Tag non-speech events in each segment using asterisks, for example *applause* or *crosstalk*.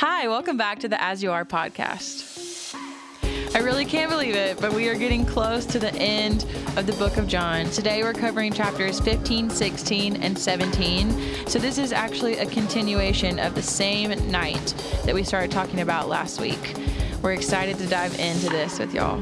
Hi, welcome back to the As You Are podcast. I really can't believe it, but we are getting close to the end of the book of John. Today we're covering chapters 15, 16, and 17. So this is actually a continuation of the same night that we started talking about last week. We're excited to dive into this with y'all.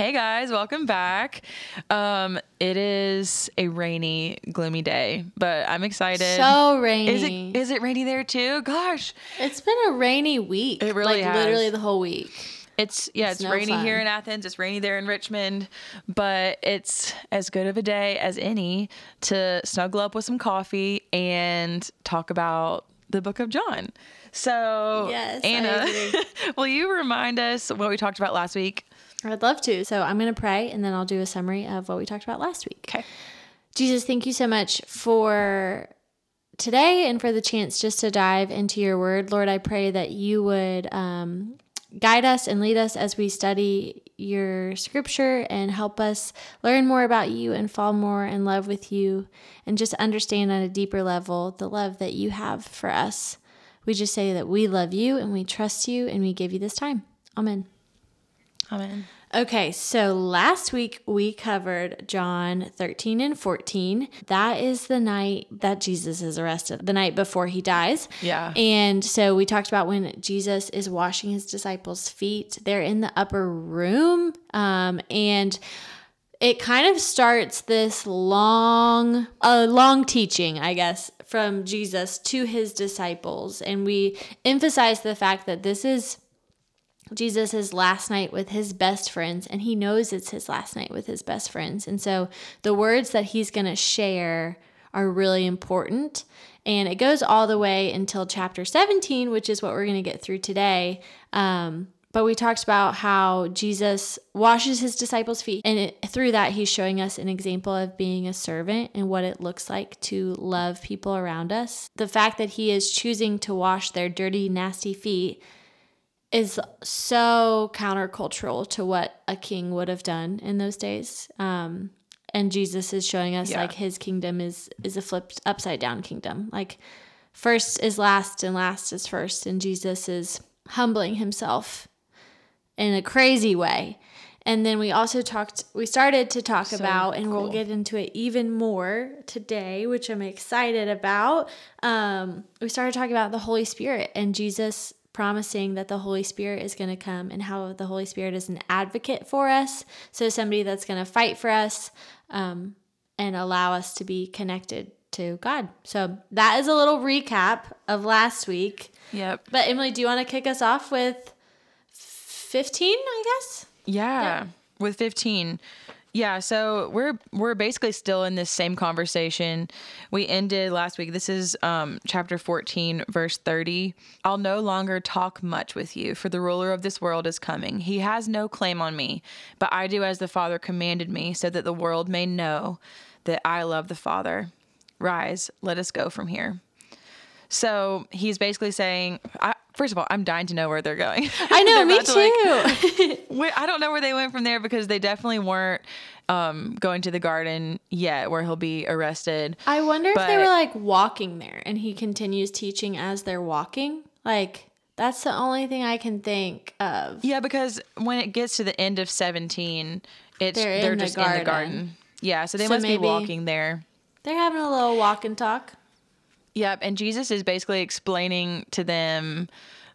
Hey guys, welcome back. Um, it is a rainy, gloomy day, but I'm excited. So rainy. Is it is it rainy there too? Gosh, It's been a rainy week. It really like has. literally the whole week. it's yeah, it's, It's no rainy fun. here in Athens. It's rainy there in Richmond, but it's as good of a day as any to snuggle up with some coffee and talk about the Book of John. So, Yes, Anna, *laughs* will you remind us what we talked about last week? I'd love to. So I'm going to pray and then I'll do a summary of what we talked about last week. Okay. Jesus, thank you so much for today and for the chance just to dive into your word. Lord, I pray that you would um, guide us and lead us as we study your scripture and help us learn more about you and fall more in love with you and just understand on a deeper level the love that you have for us. We just say that we love you and we trust you and we give you this time. Amen. Amen. Okay, so last week we covered John 13 and 14. That is the night that Jesus is arrested, the night before he dies. Yeah. And so we talked about when Jesus is washing his disciples' feet. They're in the upper room. Um, and it kind of starts this long, a long teaching, I guess, from Jesus to his disciples. And we emphasize the fact that this is Jesus' last night with his best friends, and he knows it's his last night with his best friends. And so the words that he's going to share are really important. And it goes all the way until chapter 17, which is what we're going to get through today. Um, but we talked about how Jesus washes his disciples' feet. And it, through that, he's showing us an example of being a servant and what it looks like to love people around us. The fact that he is choosing to wash their dirty, nasty feet is so countercultural to what a king would have done in those days. Um, and Jesus is showing us Yeah. like his kingdom is is a flipped upside down kingdom. Like first is last and last is first, and Jesus is humbling himself in a crazy way. And then we also talked, we started to talk So about, and we'll get into it even more today, which I'm excited about. Um, we started talking about the Holy Spirit and Jesus promising that the Holy Spirit is going to come and how the Holy Spirit is an advocate for us. So, somebody that's going to fight for us um, and allow us to be connected to God. So, that is a little recap of last week. Yep. But, Emily, do you want to kick us off with 15, I guess? Yeah, with 15. Yeah, so we're we're basically still in this same conversation. We ended last week. This is um chapter 14 verse 30. I'll no longer talk much with you for the ruler of this world is coming. He has no claim on me, but I do as the Father commanded me so that the world may know that I love the Father. Rise, let us go from here. So he's basically saying, I, first of all, I'm dying to know where they're going. I know, *laughs* me about to, like, too. *laughs* I don't know where they went from there because they definitely weren't um, going to the garden yet where he'll be arrested. I wonder if they were like walking there and he continues teaching as they're walking. Like, that's the only thing I can think of. Yeah, because when it gets to the end of 17, it's They're they're, in the just in the garden. Yeah, so they So must be walking there. They're having a little walk and talk. Yep, and Jesus is basically explaining to them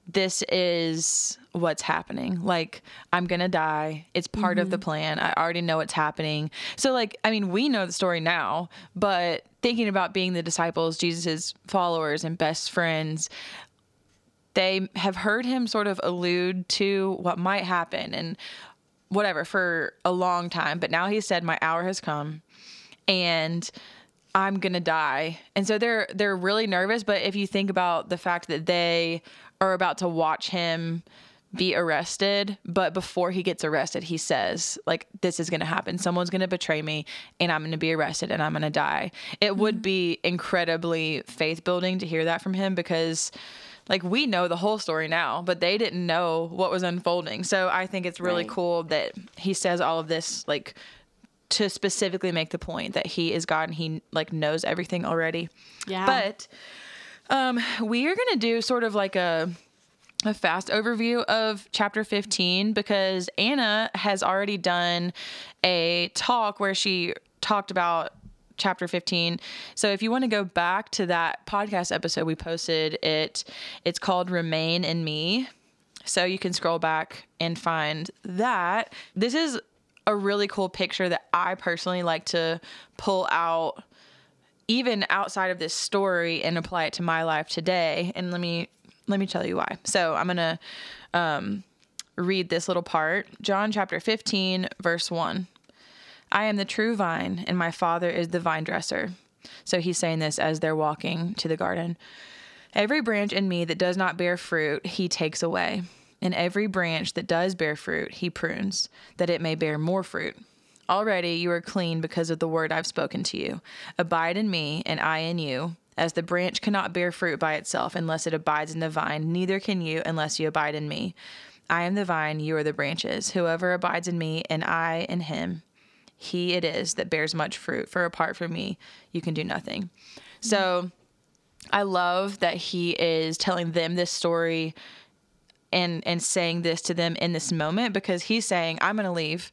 this is what's happening. Like, I'm going to die. It's part of the mm-hmm. plan. I already know what's happening. So, like, I mean, we know the story now, but thinking about being the disciples, Jesus' followers and best friends, they have heard him sort of allude to what might happen and whatever for a long time. But now he said, My hour has come. And I'm gonna die. And so they're they're really nervous. But if you think about the fact that they are about to watch him be arrested, but before he gets arrested, he says, like, this is gonna happen. Someone's gonna betray me and I'm gonna be arrested and I'm gonna die. It mm-hmm. would be incredibly faith building to hear that from him because like we know the whole story now, but they didn't know what was unfolding. So I think it's really Right. cool that he says all of this like to specifically make the point that he is God and he like knows everything already. Yeah. But um we are going to do sort of like a a fast overview of chapter 15 because Anna has already done a talk where she talked about chapter 15. So if you want to go back to that podcast episode we posted it it's called Remain in Me. So you can scroll back and find that. This is a really cool picture that I personally like to pull out even outside of this story and apply it to my life today. And let me let me tell you why. So I'm gonna um, read this little part. John chapter 15, verse 1. I am the true vine, and my father is the vine dresser. So he's saying this as they're walking to the garden. Every branch in me that does not bear fruit, he takes away. And every branch that does bear fruit, he prunes, that it may bear more fruit. Already you are clean because of the word I've spoken to you. Abide in me, and I in you. As the branch cannot bear fruit by itself unless it abides in the vine, neither can you unless you abide in me. I am the vine, you are the branches. Whoever abides in me, and I in him, he it is that bears much fruit. For apart from me, you can do nothing. So I love that he is telling them this story and and saying this to them in this moment because he's saying, I'm gonna leave.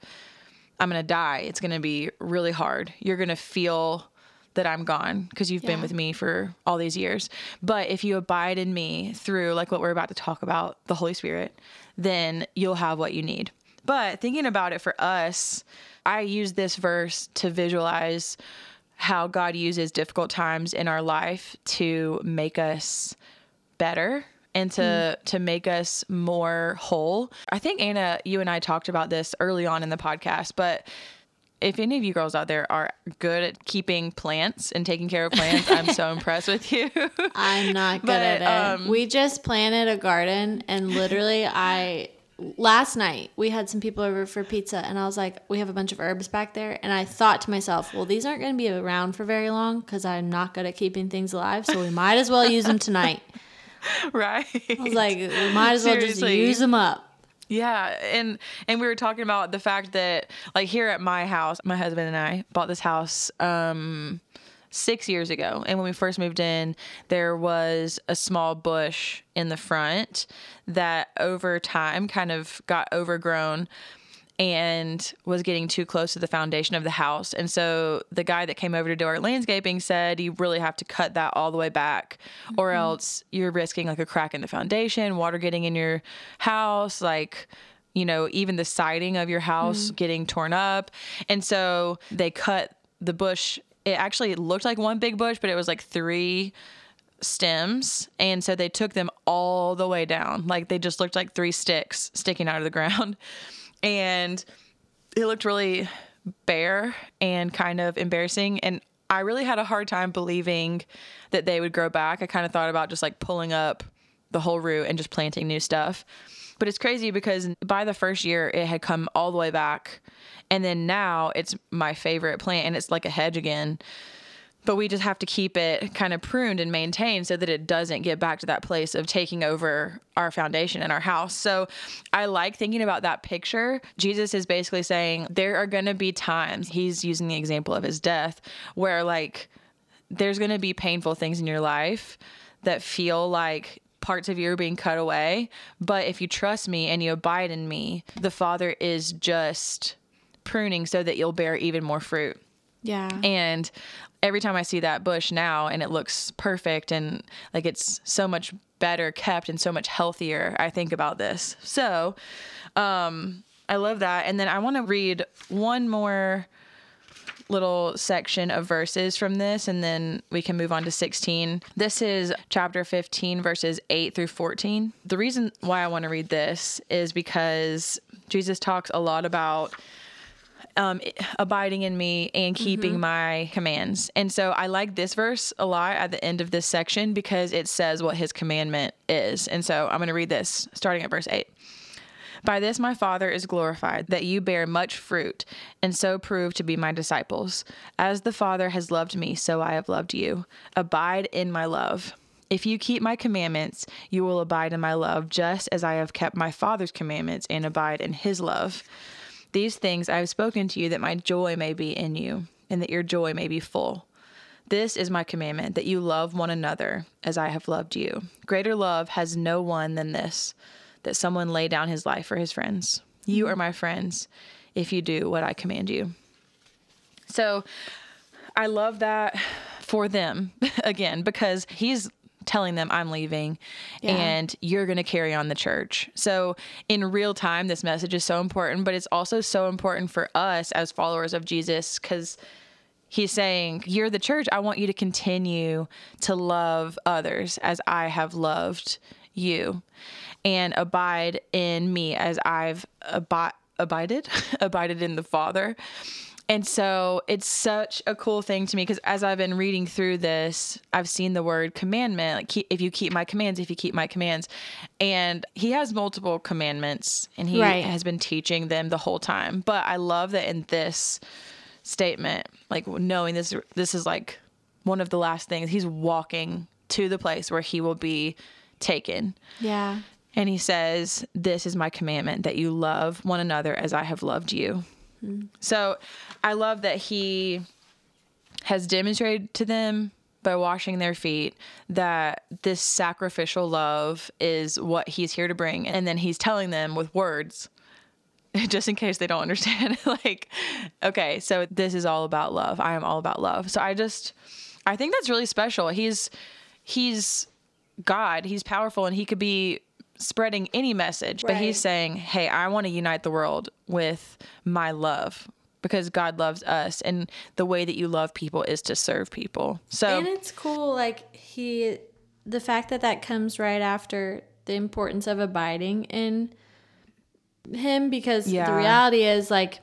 I'm gonna die. It's gonna be really hard. You're gonna feel that I'm gone because you've been with me for all these years. But if you abide in me through like what we're about to talk about, the Holy Spirit, then you'll have what you need. But thinking about it for us, I use this verse to visualize how God uses difficult times in our life to make us better and to to make us more whole. I think Anna, you and I talked about this early on in the podcast, but if any of you girls out there are good at keeping plants and taking care of plants, I'm so *laughs* impressed with you. I'm not good But, at it. um, we just planted a garden and literally I last night we had some people over for pizza and I was like, we have a bunch of herbs back there and I thought to myself, well, these aren't going to be around for very long cuz I'm not good at keeping things alive, so we might as well use them tonight. *laughs* right. I was like, we might as well just use them up. Yeah, and and we were talking about the fact that like here at my house, my husband and I bought this house um 6 years ago. And when we first moved in, there was a small bush in the front that over time kind of got overgrown and was getting too close to the foundation of the house. And so the guy that came over to do our landscaping said you really have to cut that all the way back or mm-hmm. else you're risking like a crack in the foundation, water getting in your house, like you know, even the siding of your house mm. getting torn up. And so they cut the bush. It actually looked like one big bush, but it was like three stems and so they took them all the way down like they just looked like three sticks sticking out of the ground *laughs* and it looked really bare and kind of embarrassing. And i really had a hard time believing that they would grow back. I kind of thought about just like pulling up the whole root and just planting new stuff. But it's crazy because by the first year it had come all the way back. And then now it's my favorite plant and it's like a hedge again but we just have to keep it kind of pruned and maintained so that it doesn't get back to that place of taking over our foundation and our house. So I like thinking about that picture. Jesus is basically saying there are going to be times, he's using the example of his death, where like there's going to be painful things in your life that feel like parts of you are being cut away. But if you trust me and you abide in me, the Father is just pruning so that you'll bear even more fruit. Yeah. And every time I see that bush now and it looks perfect and like it's so much better kept and so much healthier, I think about this. So, um, I love that. And then I want to read one more little section of verses from this and then we can move on to 16. This is chapter 15 verses 8 through 14. The reason why I want to read this is because Jesus talks a lot about um, abiding in me and keeping my commands. And so I like this verse a lot at the end of this section because it says what his commandment is. And so I'm going to read this starting at verse 8. By this my Father is glorified, that you bear much fruit, and so prove to be my disciples. As the Father has loved me, so I have loved you. Abide in my love. If you keep my commandments, you will abide in my love, just as I have kept my Father's commandments and abide in his love. These things I have spoken to you that my joy may be in you and that your joy may be full. This is my commandment that you love one another as I have loved you. Greater love has no one than this that someone lay down his life for his friends. You are my friends if you do what I command you. So I love that for them *laughs* again because he's telling them I'm leaving Yeah. and you're going to carry on the church. So in real time this message is so important, but it's also so important for us as followers of Jesus cuz he's saying, You're the church. I want you to continue to love others as I have loved you and abide in me as I've abi- abided, *laughs* abided in the Father. And so it's such a cool thing to me because as I've been reading through this, I've seen the word commandment, like keep, if you keep my commands, if you keep my commands. And he has multiple commandments and he Right. has been teaching them the whole time. But I love that in this statement, like knowing this this is like one of the last things, he's walking to the place where he will be taken. Yeah. And he says, This is my commandment that you love one another as I have loved you. So I love that he has demonstrated to them by washing their feet that this sacrificial love is what he's here to bring. And then he's telling them with words, *laughs* just in case they don't understand, *laughs* like, okay, so this is all about love. I am all about love. So I just, I think that's really special. He's, he's God, he's powerful, and he could be spreading any message, but he's saying, Hey, I want to unite the world with my love because God loves us, and the way that you love people is to serve people. So, And it's cool, like he, the fact that that comes right after the importance of abiding in him, because the reality is, like,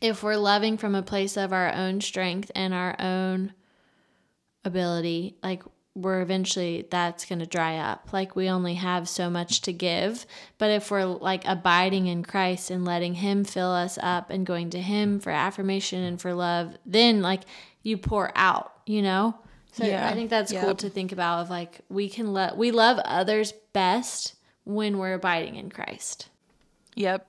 if we're loving from a place of our own strength and our own ability, like, we're eventually that's going to dry up. Like, we only have so much to give. But if we're like abiding in Christ and letting Him fill us up and going to Him for affirmation and for love, then like you pour out, you know? So Yeah. I think that's cool to think about of like we can let we love others best when we're abiding in Christ. Yep.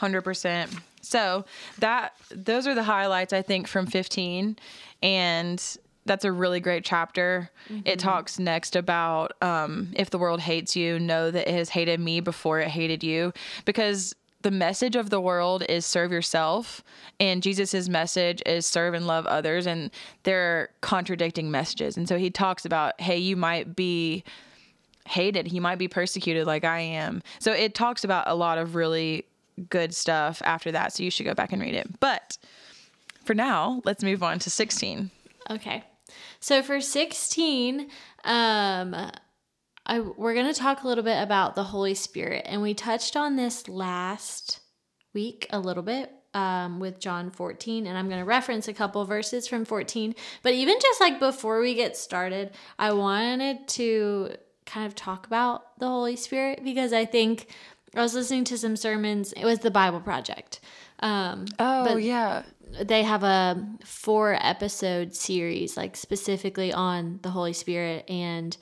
100%. So, that those are the highlights I think from 15 and that's a really great chapter. It talks next about um, if the world hates you, know that it has hated me before it hated you because the message of the world is serve yourself and Jesus's message is serve and love others and they're contradicting messages. And so he talks about, hey, you might be hated. He might be persecuted like I am. So it talks about a lot of really good stuff after that. So you should go back and read it. But for now, let's move on to 16. Okay. So for 16, um I we're going to talk a little bit about the Holy Spirit and we touched on this last week a little bit um, with John 14, and I'm going to reference a couple verses from 14. But even just like before we get started, I wanted to kind of talk about the Holy Spirit because I think I was listening to some sermons. It was the Bible Project. Um, Oh, yeah. They have a four episode series like specifically on the holy spirit and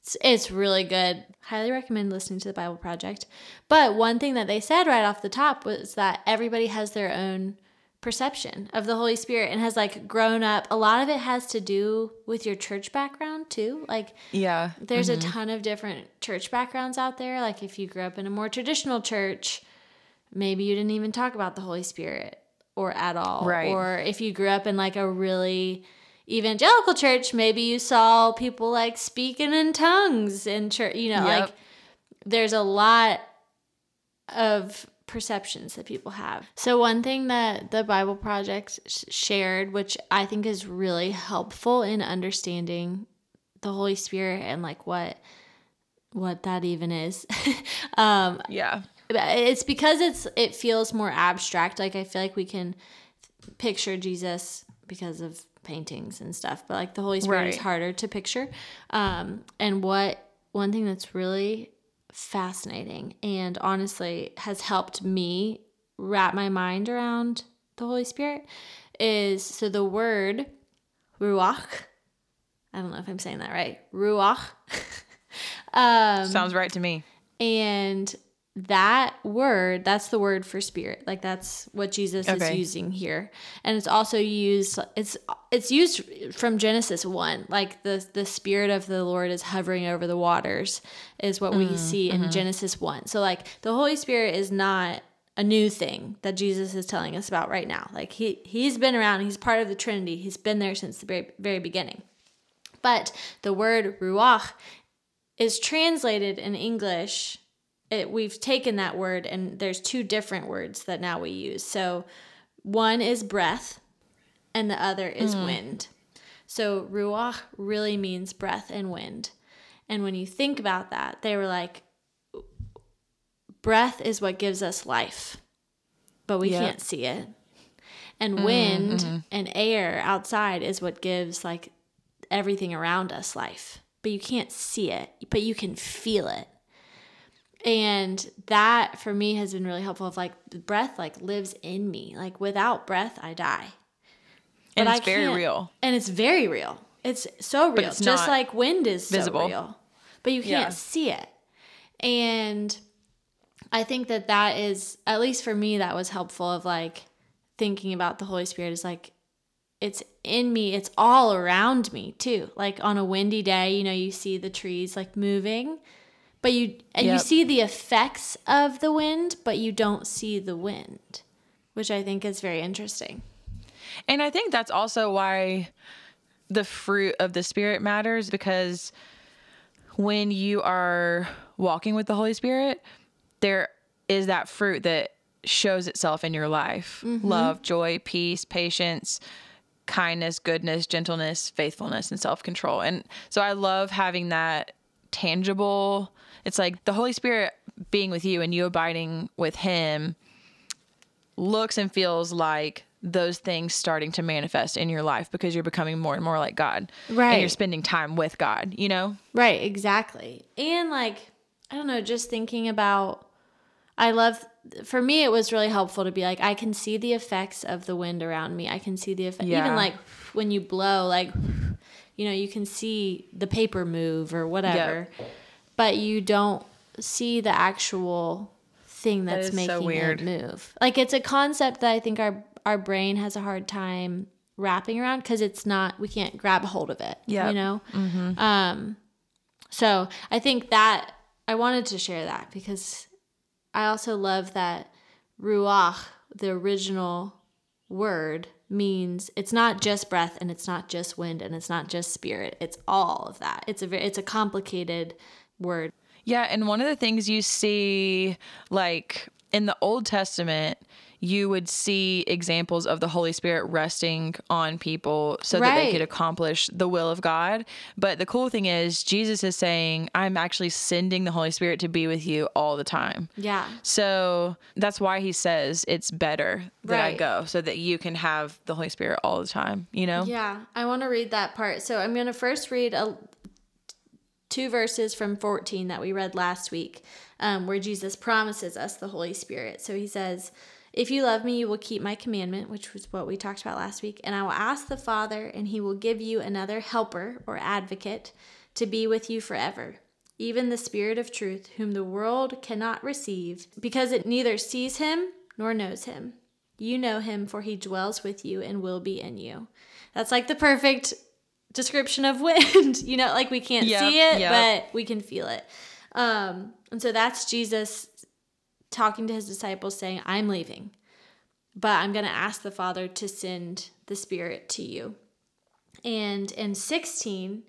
it's, it's really good. Highly recommend listening to the bible project. But one thing that they said right off the top was that everybody has their own perception of the holy spirit and has like grown up. A lot of it has to do with your church background too. Like Yeah. there's a mm-hmm. ton of different church backgrounds out there. Like if you grew up in a more traditional church, maybe you didn't even talk about the Holy Spirit or at all. Right. Or if you grew up in like a really evangelical church, maybe you saw people like speaking in tongues in church. You know, Yep. like there's a lot of perceptions that people have. So one thing that the Bible Project sh- shared, which I think is really helpful in understanding the Holy Spirit and like what what that even is. *laughs* um Yeah. It's because it's it feels more abstract. Like I feel like we can picture Jesus because of paintings and stuff, but like the Holy Spirit is harder to picture. Um, and what one thing that's really fascinating and honestly has helped me wrap my mind around the Holy Spirit is so the word ruach. I don't know if I'm saying that right. Ruach. *laughs* um, Sounds right to me. and that word, that's the word for spirit. Like that's what Jesus is using here. And it's also used it's it's used from Genesis 1. Like the the spirit of the Lord is hovering over the waters is what we mm, see in mm-hmm. Genesis 1. So like the Holy Spirit is not a new thing that Jesus is telling us about right now. Like he he's been around, he's part of the Trinity. He's been there since the very very beginning. But the word ruach is translated in English. It, we've taken that word and there's two different words that now we use. So one is breath and the other is hmm. wind. So ruach really means breath and wind. And when you think about that, they were like, breath is what gives us life, but we Yep. can't see it. And mm-hmm, wind mm-hmm. and air outside is what gives like everything around us life, but you can't see it, but you can feel it. And that for me has been really helpful of like breath like lives in me. Like without breath I die. And But it's I very real. And it's very real. It's so real. it's Just like wind is visible. so real. But you can't Yeah. see it. And I think that that is at least for me that was helpful of like thinking about the Holy Spirit is like it's in me, it's all around me too. Like on a windy day, you know, you see the trees like moving, but you and you see the effects of the wind, but you don't see the wind, which I think is very interesting. And I think that's also why the fruit of the Spirit matters because when you are walking with the Holy Spirit, there is that fruit that shows itself in your life mm-hmm. love, joy, peace, patience, kindness, goodness, gentleness, faithfulness, and self control. And so I love having that tangible. It's like the Holy Spirit being with you and you abiding with Him looks and feels like those things starting to manifest in your life because you're becoming more and more like God. And Right. you're spending time with God, you know? Right, exactly. And like, I don't know, just thinking about, I love, for me, it was really helpful to be like, I can see the effects of the wind around me. I can see the effect, Yeah. even like when you blow, like, you know, you can see the paper move or whatever, but you don't see the actual thing that's is making so weird. it move. Like, it's a concept that I think our, our brain has a hard time wrapping around because it's not, we can't grab a hold of it, Yeah, you know? Um, so I think that I wanted to share that because I also love that ruach, the original word, means it's not just breath and it's not just wind and it's not just spirit. It's all of that. It's a very, it's a complicated word. Yeah, and one of the things you see, like in the Old Testament, you would see examples of the Holy Spirit resting on people so that they could accomplish the will of God. But the cool thing is, Jesus is saying, I'm actually sending the Holy Spirit to be with you all the time. Yeah. So that's why he says it's better that I go so that you can have the Holy Spirit all the time, you know? Yeah, I want to read that part. So I'm going to first read a, two verses from 14 that we read last week, um, where Jesus promises us the Holy Spirit. So he says, If you love me, you will keep my commandment, which was what we talked about last week. And I will ask the Father, and he will give you another helper or advocate to be with you forever. Even the Spirit of truth, whom the world cannot receive, because it neither sees him nor knows him. You know him, for he dwells with you and will be in you. That's like the perfect description of wind. *laughs* you know, like we can't Yep, see it, yep. but we can feel it. Um, and so that's Jesus talking to his disciples saying, I'm leaving, but I'm going to ask the Father to send the Spirit to you. And in 16,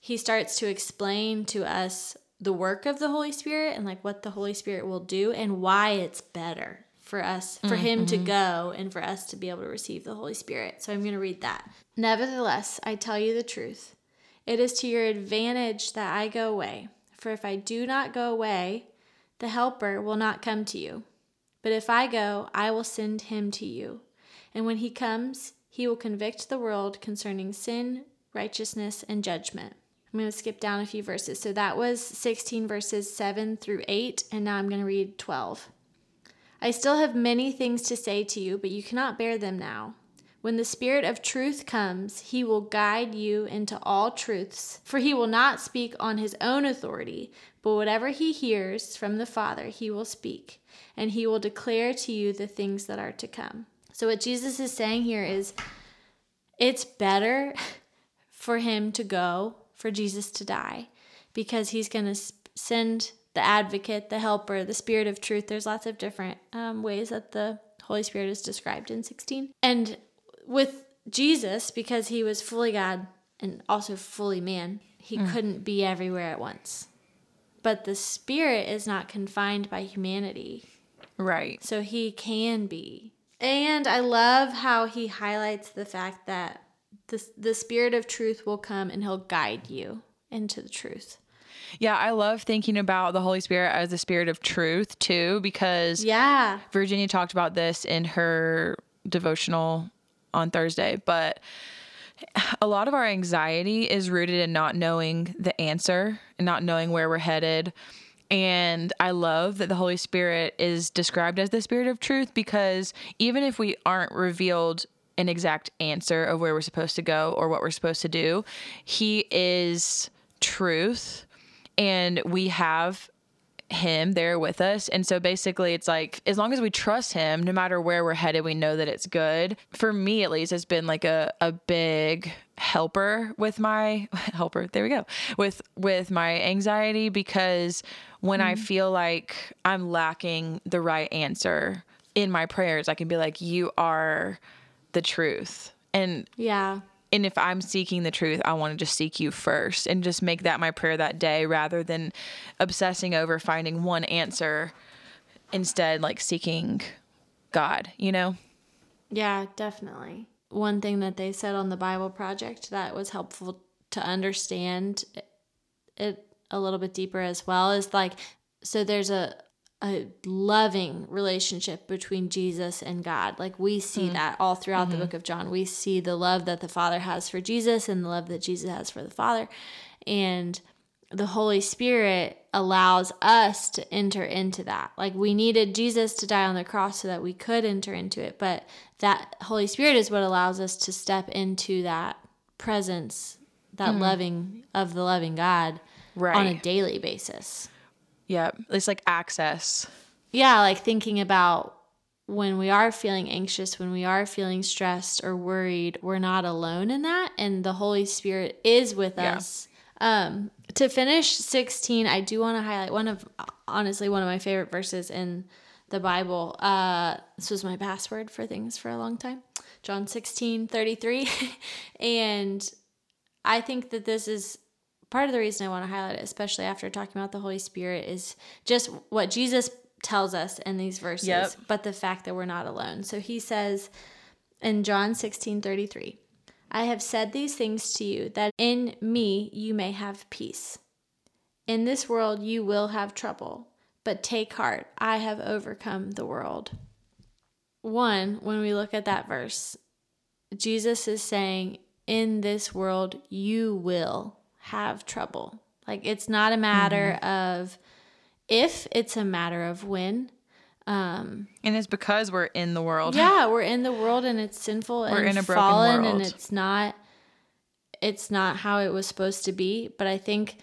he starts to explain to us the work of the Holy Spirit and like what the Holy Spirit will do and why it's better for us, for mm, him to mm-hmm. go and for us to be able to receive the Holy Spirit. So I'm going to read that. Nevertheless, I tell you the truth. It is to your advantage that I go away. For if I do not go away, the Helper will not come to you. But if I go, I will send him to you. And when he comes, he will convict the world concerning sin, righteousness, and judgment. I'm going to skip down a few verses. So that was 16 verses 7 through 8, and now I'm going to read 12. I still have many things to say to you, but you cannot bear them now. When the Spirit of truth comes, he will guide you into all truths, for he will not speak on his own authority, but whatever he hears from the Father, he will speak, and he will declare to you the things that are to come. So, what Jesus is saying here is it's better *laughs* for him to go, for Jesus to die, because he's going to send the advocate, the helper, the spirit of truth. There's lots of different um, ways that the Holy Spirit is described in 16. And with Jesus, because he was fully God and also fully man, he mm. couldn't be everywhere at once. But the Spirit is not confined by humanity. Right. So he can be. And I love how he highlights the fact that the, the Spirit of truth will come and he'll guide you into the truth. Yeah, I love thinking about the Holy Spirit as the spirit of truth too, because yeah, Virginia talked about this in her devotional on Thursday, but a lot of our anxiety is rooted in not knowing the answer and not knowing where we're headed. And I love that the Holy Spirit is described as the Spirit of truth because even if we aren't revealed an exact answer of where we're supposed to go or what we're supposed to do, He is truth. And we have him there with us. And so basically, it's like as long as we trust him, no matter where we're headed, we know that it's good. For me, at least, has been like a, a big helper with my *laughs* helper. There we go. With with my anxiety because when mm-hmm. I feel like I'm lacking the right answer in my prayers, I can be like, "You are the truth." And yeah and if I'm seeking the truth, I want to just seek you first and just make that my prayer that day rather than obsessing over finding one answer instead like seeking God, you know? Yeah, definitely. One thing that they said on the Bible project that was helpful to understand it a little bit deeper as well is like so there's a a loving relationship between Jesus and God. Like we see mm. that all throughout mm-hmm. the book of John. We see the love that the Father has for Jesus and the love that Jesus has for the Father. And the Holy Spirit allows us to enter into that. Like we needed Jesus to die on the cross so that we could enter into it, but that Holy Spirit is what allows us to step into that presence, that mm-hmm. loving of the loving God right. on a daily basis. Yep. It's like access. Yeah, like thinking about when we are feeling anxious, when we are feeling stressed or worried, we're not alone in that. And the Holy Spirit is with yeah. us. Um, to finish 16, I do want to highlight one of, honestly, one of my favorite verses in the Bible. Uh, this was my password for things for a long time. John 16, 33. *laughs* and I think that this is part of the reason I want to highlight it, especially after talking about the Holy Spirit, is just what Jesus tells us in these verses, yep. but the fact that we're not alone. So he says in John 16 33, I have said these things to you that in me you may have peace. In this world you will have trouble, but take heart, I have overcome the world. One, when we look at that verse, Jesus is saying, In this world you will have trouble. Like it's not a matter mm-hmm. of if, it's a matter of when. Um, and it's because we're in the world. Yeah, *laughs* we're in the world and it's sinful we're and in a fallen world. and it's not it's not how it was supposed to be, but I think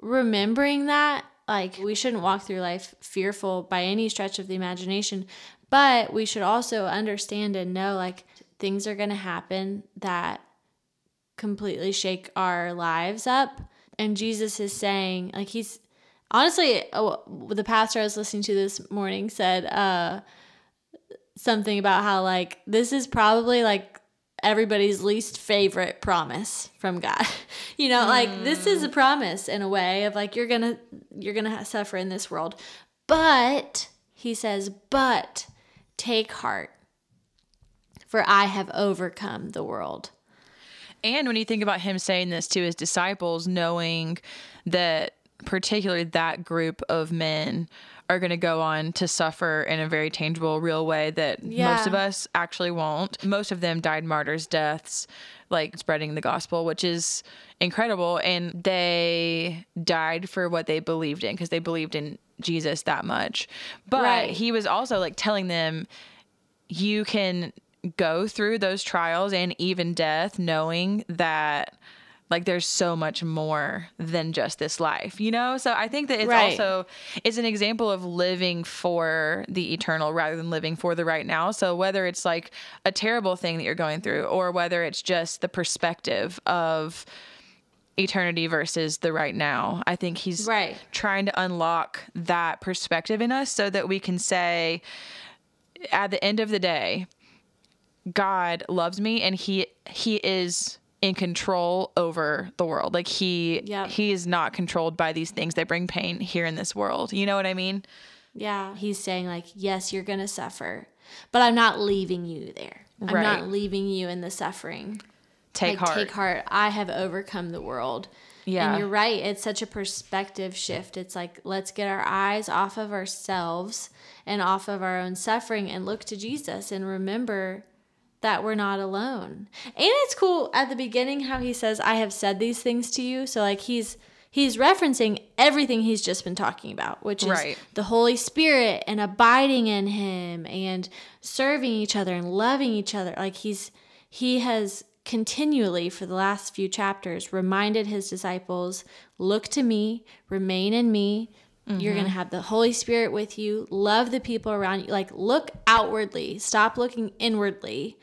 remembering that like we shouldn't walk through life fearful by any stretch of the imagination, but we should also understand and know like things are going to happen that completely shake our lives up. And Jesus is saying, like, he's honestly, oh, the pastor I was listening to this morning said uh, something about how, like, this is probably like everybody's least favorite promise from God. *laughs* you know, mm. like this is a mm. promise in a way of like you're to you're going to suffer in this world. But he says, "But take heart, for I have overcome the world." And when you think about him saying this to his disciples, knowing that particularly that group of men are going to go on to suffer in a very tangible, real way that yeah. most of us actually won't. Most of them died martyrs' deaths, like spreading the gospel, which is incredible. And they died for what they believed in because they believed in Jesus that much. But right. he was also like telling them, you can go through those trials and even death knowing that like there's so much more than just this life you know so i think that it's Right. also it's an example of living for the eternal rather than living for the right now so whether it's like a terrible thing that you're going through or whether it's just the perspective of eternity versus the right now i think he's Right. trying to unlock that perspective in us so that we can say at the end of the day god loves me and he he is in control over the world like he Yep. he is not controlled by these things that bring pain here in this world you know what i mean Yeah. He's saying, like, yes, you're going to suffer, but I'm not leaving you there. I'm not leaving you in the suffering. take like, heart Take heart. I have overcome the world. Yeah. And you're right. It's such a perspective shift. It's like, let's get our eyes off of ourselves and off of our own suffering and look to Jesus and remember that we're not alone. And it's cool at the beginning how he says, I have said these things to you. So, like, he's. He's referencing everything he's just been talking about, which is Right. the Holy Spirit and abiding in him and serving each other and loving each other. Like he's he has continually for the last few chapters reminded his disciples, look to me, remain in me. You're going to have the Holy Spirit with you. Love the people around you. Like look outwardly. Stop looking inwardly.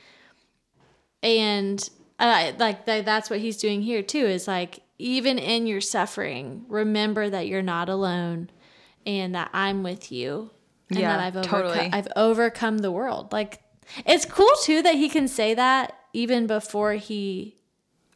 And uh, like th- that's what he's doing here too is like even in your suffering, remember that you're not alone and that I'm with you. And Yeah, that I've overcome totally. I've overcome the world. Like it's cool too that he can say that even before he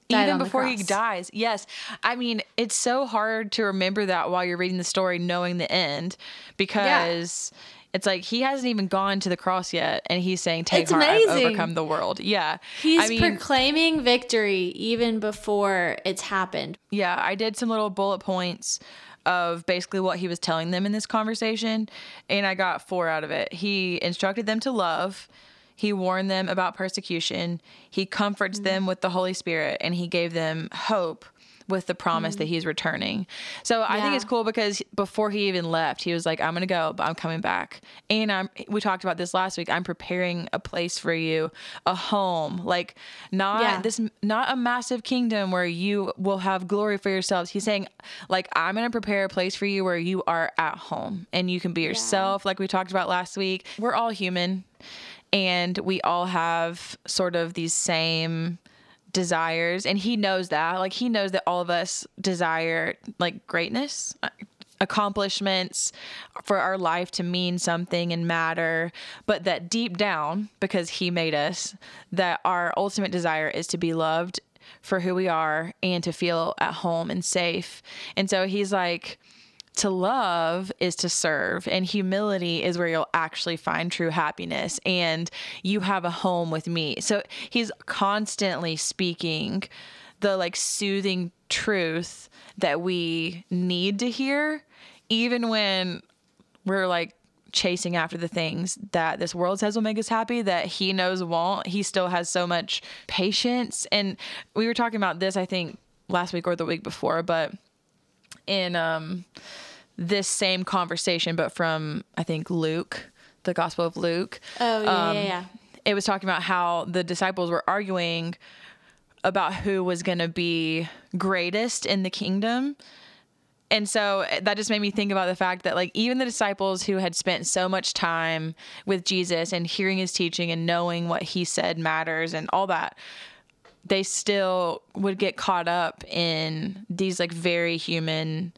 even before he dies. Yes. I mean it's so hard to remember that while you're reading the story knowing the end because it's like he hasn't even gone to the cross yet and he's saying take It's heart i've overcome the world. Yeah. He's i mean proclaiming victory even before it's happened. yeah i did some little bullet points of basically what he was telling them in this conversation and i got four out of it. He instructed them to love he warned them about persecution. He comforts mm. them with the holy spirit and he gave them hope with the promise that mm. he's returning. So i think it's cool because before he even left he was like i'm gonna go but i'm coming back. And i'm we talked about this last week i'm preparing a place for you a home. Like not Yeah. this not a massive kingdom where you will have glory for yourselves. He's saying, like, I'm going to prepare a place for you where you are at home and you can be yourself, like we talked about last week. We're all human and we all have sort of these same desires. And he knows that. Like, he knows that all of us desire, like, greatness. Uh, accomplishments for our life to mean something and matter, but that deep down, because He made us, that our ultimate desire is to be loved for who we are and to feel at home and safe. And so He's like, to love is to serve, and humility is where you'll actually find true happiness. And you have a home with me. So he's constantly speaking the like soothing truth that we need to hear, even when we're like chasing after the things that this world says will make us happy that he knows won't. He still has so much patience. And we were talking about this, I think, last week or the week before, but in um this same conversation, but from I think Luke, the Gospel of Luke. Oh yeah, Um, yeah, yeah. It was talking about how the disciples were arguing about who was going to be greatest in the kingdom. And so eh, that just made me think about the fact that, like, even the disciples who had spent so much time with Jesus and hearing his teaching and knowing what he said matters and all that, they still would get caught up in these, like, very human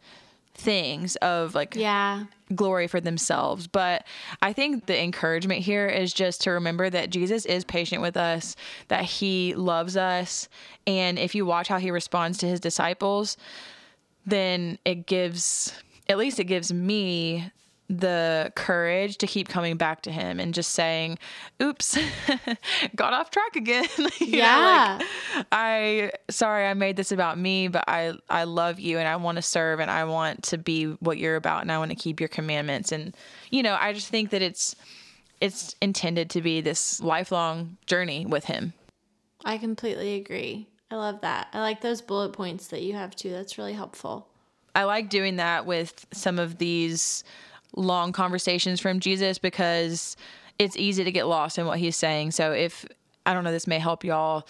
things of, like, Yeah. glory for themselves. But I think the encouragement here is just to remember that Jesus is patient with us, that he loves us. And if you watch how he responds to his disciples, then it gives, at least it gives me the courage to keep coming back to him and just saying, oops, *laughs* got off track again. *laughs* You know, Yeah. like, I sorry I made this about me, but I I love you and I want to serve and I want to be what you're about and I want to keep your commandments and you know, I just think that it's it's intended to be this lifelong journey with him. I completely agree. I love that. I like those bullet points that you have too. That's really helpful. I like doing that with some of these long conversations from Jesus because it's easy to get lost in what he's saying. So if I don't know, this may help y'all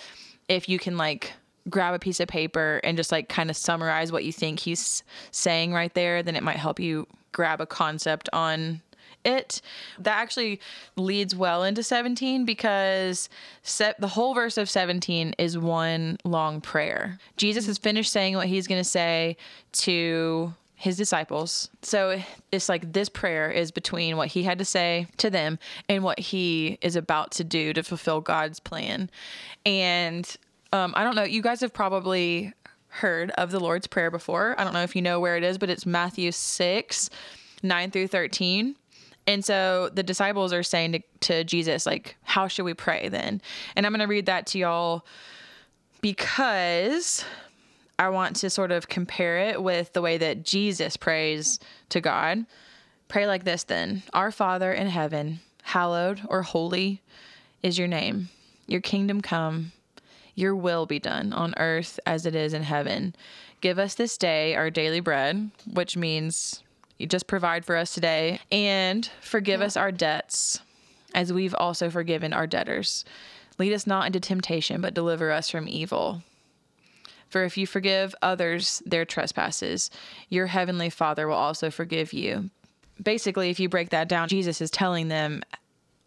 if you can like grab a piece of paper and just like kind of summarize what you think he's saying right there, then it might help you grab a concept on it. That actually leads well into 17 because the whole verse of 17 is one long prayer. Jesus has finished saying what he's going to say to his disciples. So it's like this prayer is between what he had to say to them and what he is about to do to fulfill God's plan. And um, I don't know, you guys have probably heard of the Lord's Prayer before. I don't know if you know where it is, but it's Matthew 6, 9 through 13. And so the disciples are saying to, to Jesus, like, how should we pray then? And I'm going to read that to y'all because I want to sort of compare it with the way that Jesus prays to God. Pray like this then Our Father in heaven, hallowed or holy is your name. Your kingdom come, your will be done on earth as it is in heaven. Give us this day our daily bread, which means you just provide for us today, and forgive yeah. us our debts as we've also forgiven our debtors. Lead us not into temptation, but deliver us from evil. For if you forgive others their trespasses, your heavenly Father will also forgive you. Basically, if you break that down, Jesus is telling them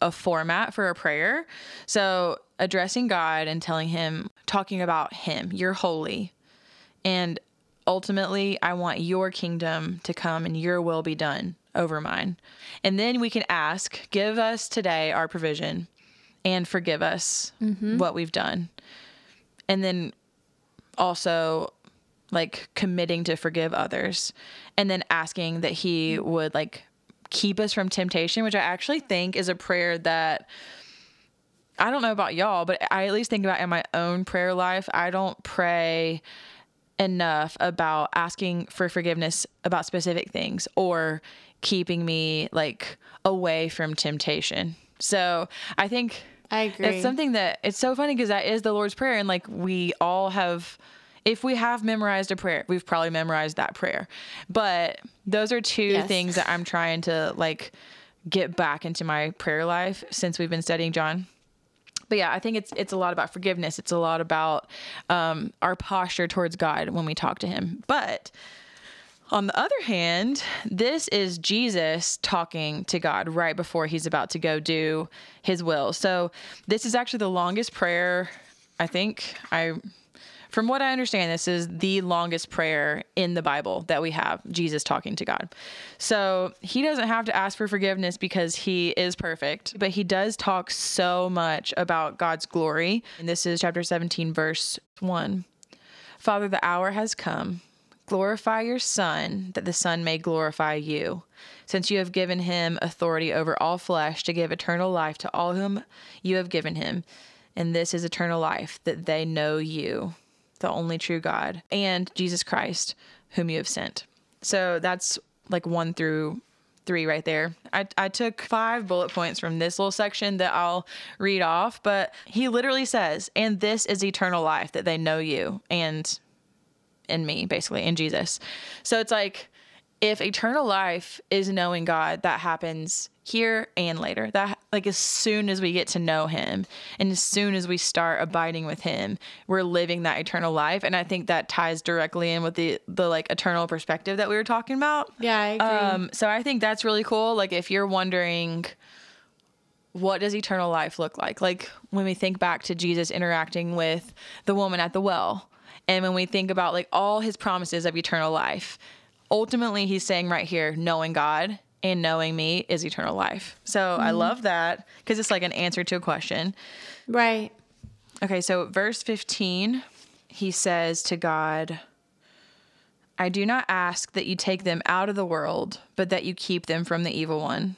a format for a prayer. So, addressing God and telling Him, talking about Him, you're holy. And ultimately, I want your kingdom to come and your will be done over mine. And then we can ask, give us today our provision and forgive us mm-hmm. what we've done. And then also like committing to forgive others and then asking that he would like keep us from temptation, which I actually think is a prayer that I don't know about y'all, but I at least think about in my own prayer life. I don't pray enough about asking for forgiveness about specific things or keeping me like away from temptation. So I think I agree. It's something that it's so funny because that is the Lord's Prayer. And like we all have, if we have memorized a prayer, we've probably memorized that prayer. But those are two yes. things that I'm trying to like get back into my prayer life since we've been studying John. But yeah, I think it's it's a lot about forgiveness. It's a lot about um, our posture towards God when we talk to Him. But on the other hand, this is Jesus talking to God right before he's about to go do his will. So, this is actually the longest prayer I think I from what I understand, this is the longest prayer in the Bible that we have Jesus talking to God. So he doesn't have to ask for forgiveness because he is perfect, but he does talk so much about God's glory. And this is chapter 17, verse 1. Father, the hour has come Glorify your Son, that the Son may glorify you, since you have given him authority over all flesh to give eternal life to all whom you have given him. And this is eternal life, that they know you, the only true God, and Jesus Christ, whom you have sent. So that's like one through three right there. I, I took five bullet points from this little section that I'll read off, but he literally says, And this is eternal life, that they know you and in me, basically, in Jesus. So it's like if eternal life is knowing God, that happens here and later. That like as soon as we get to know him and as soon as we start abiding with him, we're living that eternal life. And I think that ties directly in with the the like eternal perspective that we were talking about. Yeah, I agree. Um, so I think that's really cool. Like if you're wondering what does eternal life look like? Like when we think back to Jesus interacting with the woman at the well and when we think about like all his promises of eternal life, ultimately he's saying right here, knowing God and knowing me is eternal life. So mm-hmm. I love that because it's like an answer to a question. Right. Okay, so verse 15, he says to God, I do not ask that you take them out of the world, but that you keep them from the evil one.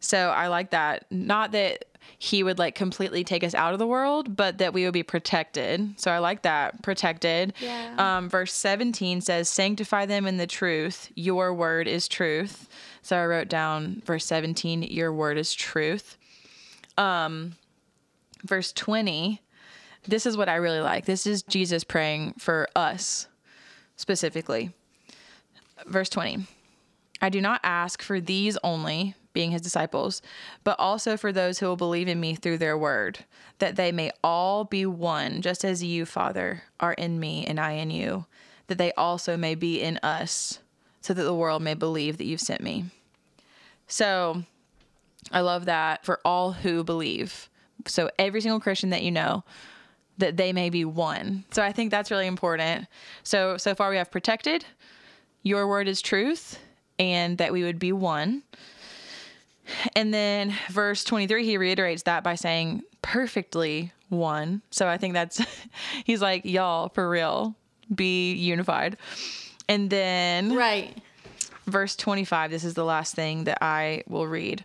So I like that. Not that he would like completely take us out of the world, but that we would be protected. So I like that protected. Yeah. Um, verse 17 says, Sanctify them in the truth. Your word is truth. So I wrote down verse 17, Your word is truth. Um, verse 20, this is what I really like. This is Jesus praying for us specifically. Verse 20, I do not ask for these only being his disciples, but also for those who will believe in me through their word, that they may all be one, just as you, Father, are in me and I in you, that they also may be in us, so that the world may believe that you've sent me. So I love that for all who believe. So every single Christian that you know, that they may be one. So I think that's really important. So so far we have protected, your word is truth, and that we would be one. And then verse 23 he reiterates that by saying perfectly one. So I think that's *laughs* he's like y'all for real be unified. And then Right. verse 25 this is the last thing that I will read.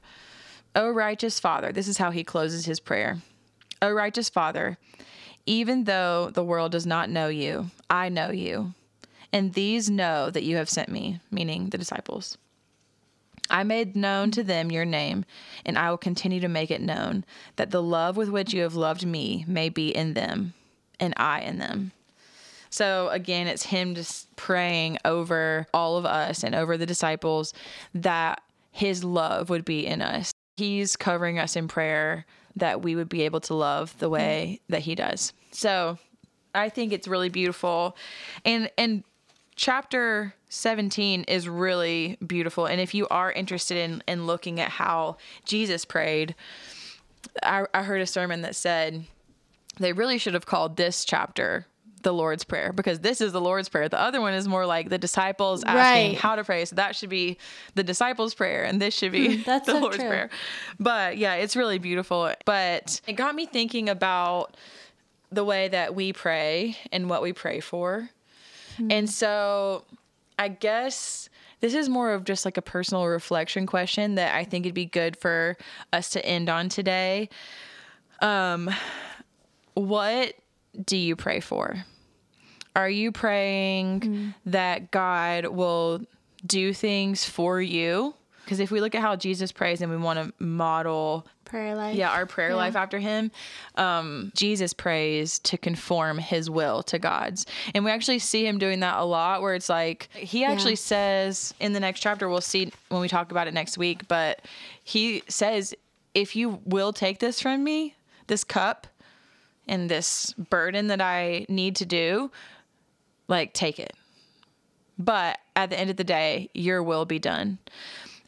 O righteous Father, this is how he closes his prayer. O righteous Father, even though the world does not know you, I know you. And these know that you have sent me, meaning the disciples. I made known to them your name, and I will continue to make it known, that the love with which you have loved me may be in them, and I in them. So again, it's him just praying over all of us and over the disciples that his love would be in us. He's covering us in prayer that we would be able to love the way that he does. So I think it's really beautiful. And and chapter 17 is really beautiful. And if you are interested in, in looking at how Jesus prayed, I, I heard a sermon that said they really should have called this chapter the Lord's Prayer because this is the Lord's Prayer. The other one is more like the disciples asking Right. how to pray. So that should be the disciples' prayer, and this should be Hmm, *laughs* that's the so Lord's true. Prayer. But yeah, it's really beautiful. But it got me thinking about the way that we pray and what we pray for. Hmm. And so I guess this is more of just like a personal reflection question that I think it'd be good for us to end on today. Um, what do you pray for? Are you praying that God will do things for you? Because if we look at how Jesus prays and we want to model Prayer life. yeah our prayer Yeah. life after him um jesus prays to conform his will to god's and we actually see him doing that a lot where it's like he actually says in the next chapter we'll see when we talk about it next week but he says if you will take this from me this cup and this burden that i need to do like take it but at the end of the day your will be done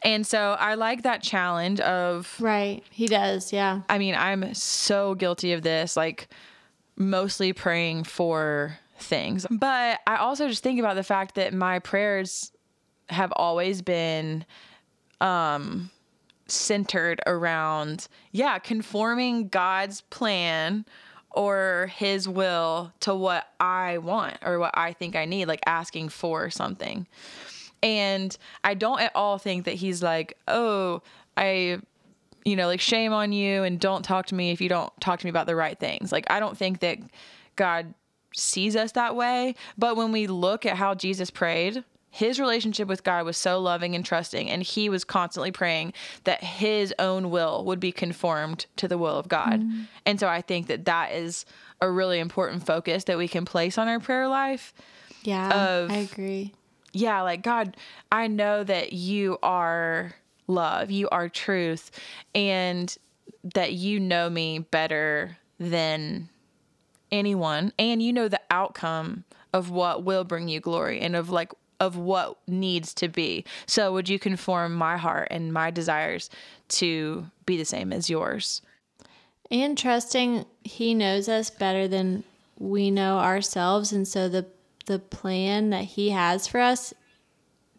and so i like that challenge of Right. He does. Yeah. I mean, I'm so guilty of this, like mostly praying for things. But I also just think about the fact that my prayers have always been um centered around yeah, conforming God's plan or his will to what I want or what I think I need, like asking for something. And I don't at all think that he's like, "Oh, I you know, like shame on you and don't talk to me if you don't talk to me about the right things. Like I don't think that God sees us that way, but when we look at how Jesus prayed, his relationship with God was so loving and trusting and he was constantly praying that his own will would be conformed to the will of God. Mm. And so I think that that is a really important focus that we can place on our prayer life Yeah. Of- I agree. Yeah, like God, I know that you are love, you are truth, and that you know me better than anyone, and you know the outcome of what will bring you glory and of like of what needs to be. So would you conform my heart and my desires to be the same as yours? And trusting he knows us better than we know ourselves and so the the plan that he has for us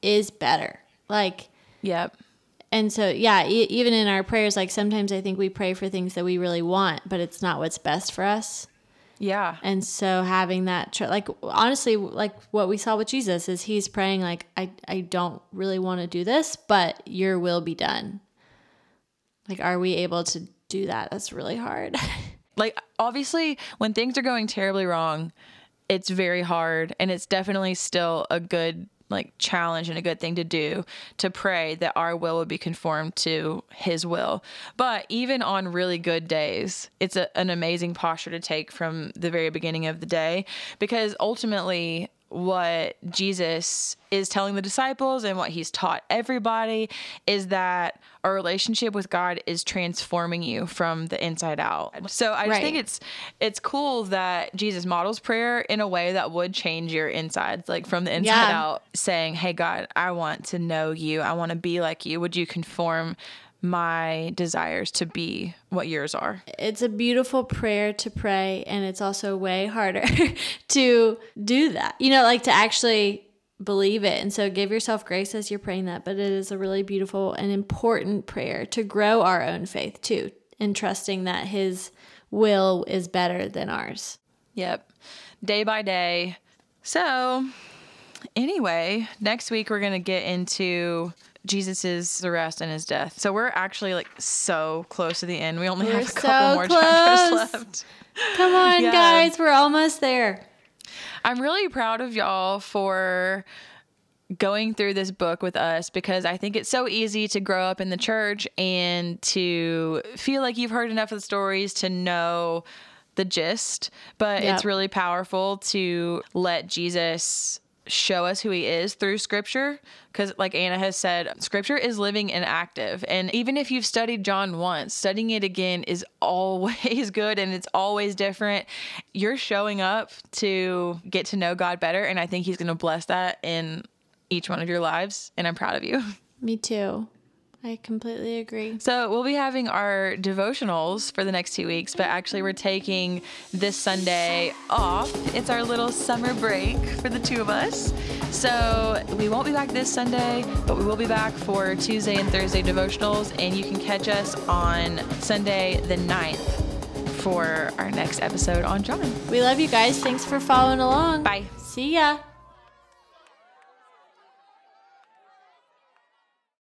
is better. Like Yep. and so yeah, e- even in our prayers like sometimes I think we pray for things that we really want, but it's not what's best for us. Yeah. And so having that tr- like honestly like what we saw with Jesus is he's praying like I I don't really want to do this, but your will be done. Like are we able to do that? That's really hard. *laughs* like obviously when things are going terribly wrong it's very hard and it's definitely still a good like challenge and a good thing to do to pray that our will would be conformed to his will. But even on really good days it's a, an amazing posture to take from the very beginning of the day because ultimately what Jesus is telling the disciples and what he's taught everybody is that a relationship with God is transforming you from the inside out. So I just Right. think it's it's cool that Jesus models prayer in a way that would change your insides, like from the inside Yeah. out, saying, Hey God, I want to know you. I want to be like you. Would you conform my desires to be what yours are? it's a beautiful prayer to pray and it's also way harder *laughs* to do that you know like to actually believe it and so give yourself grace as you're praying that but it is a really beautiful and important prayer to grow our own faith too and trusting that his will is better than ours Yep. Day by day. So, anyway, next week we're going to get into Jesus's arrest and his death. So, we're actually like so close to the end. We only We're have a couple so more close. chapters left. come on Yeah. guys we're almost there I'm really proud of y'all for going through this book with us because I think it's so easy to grow up in the church and to feel like you've heard enough of the stories to know the gist, but Yeah. it's really powerful to let Jesus show us who he is through scripture because like Anna has said scripture is living and active. And even if you've studied John once studying it again is *laughs* always good and it's always different. You're showing up to get to know God better and I think he's going to bless that in each one of your lives and I'm proud of you. *laughs* Me too i completely agree so we'll be having our devotionals for the next two weeks, but actually we're taking this Sunday off. It's our little summer break for the two of us. So we won't be back this Sunday, but we will be back for Tuesday and Thursday devotionals, and you can catch us on Sunday the 9th for our next episode on John. we love you guys thanks for following along Bye. see ya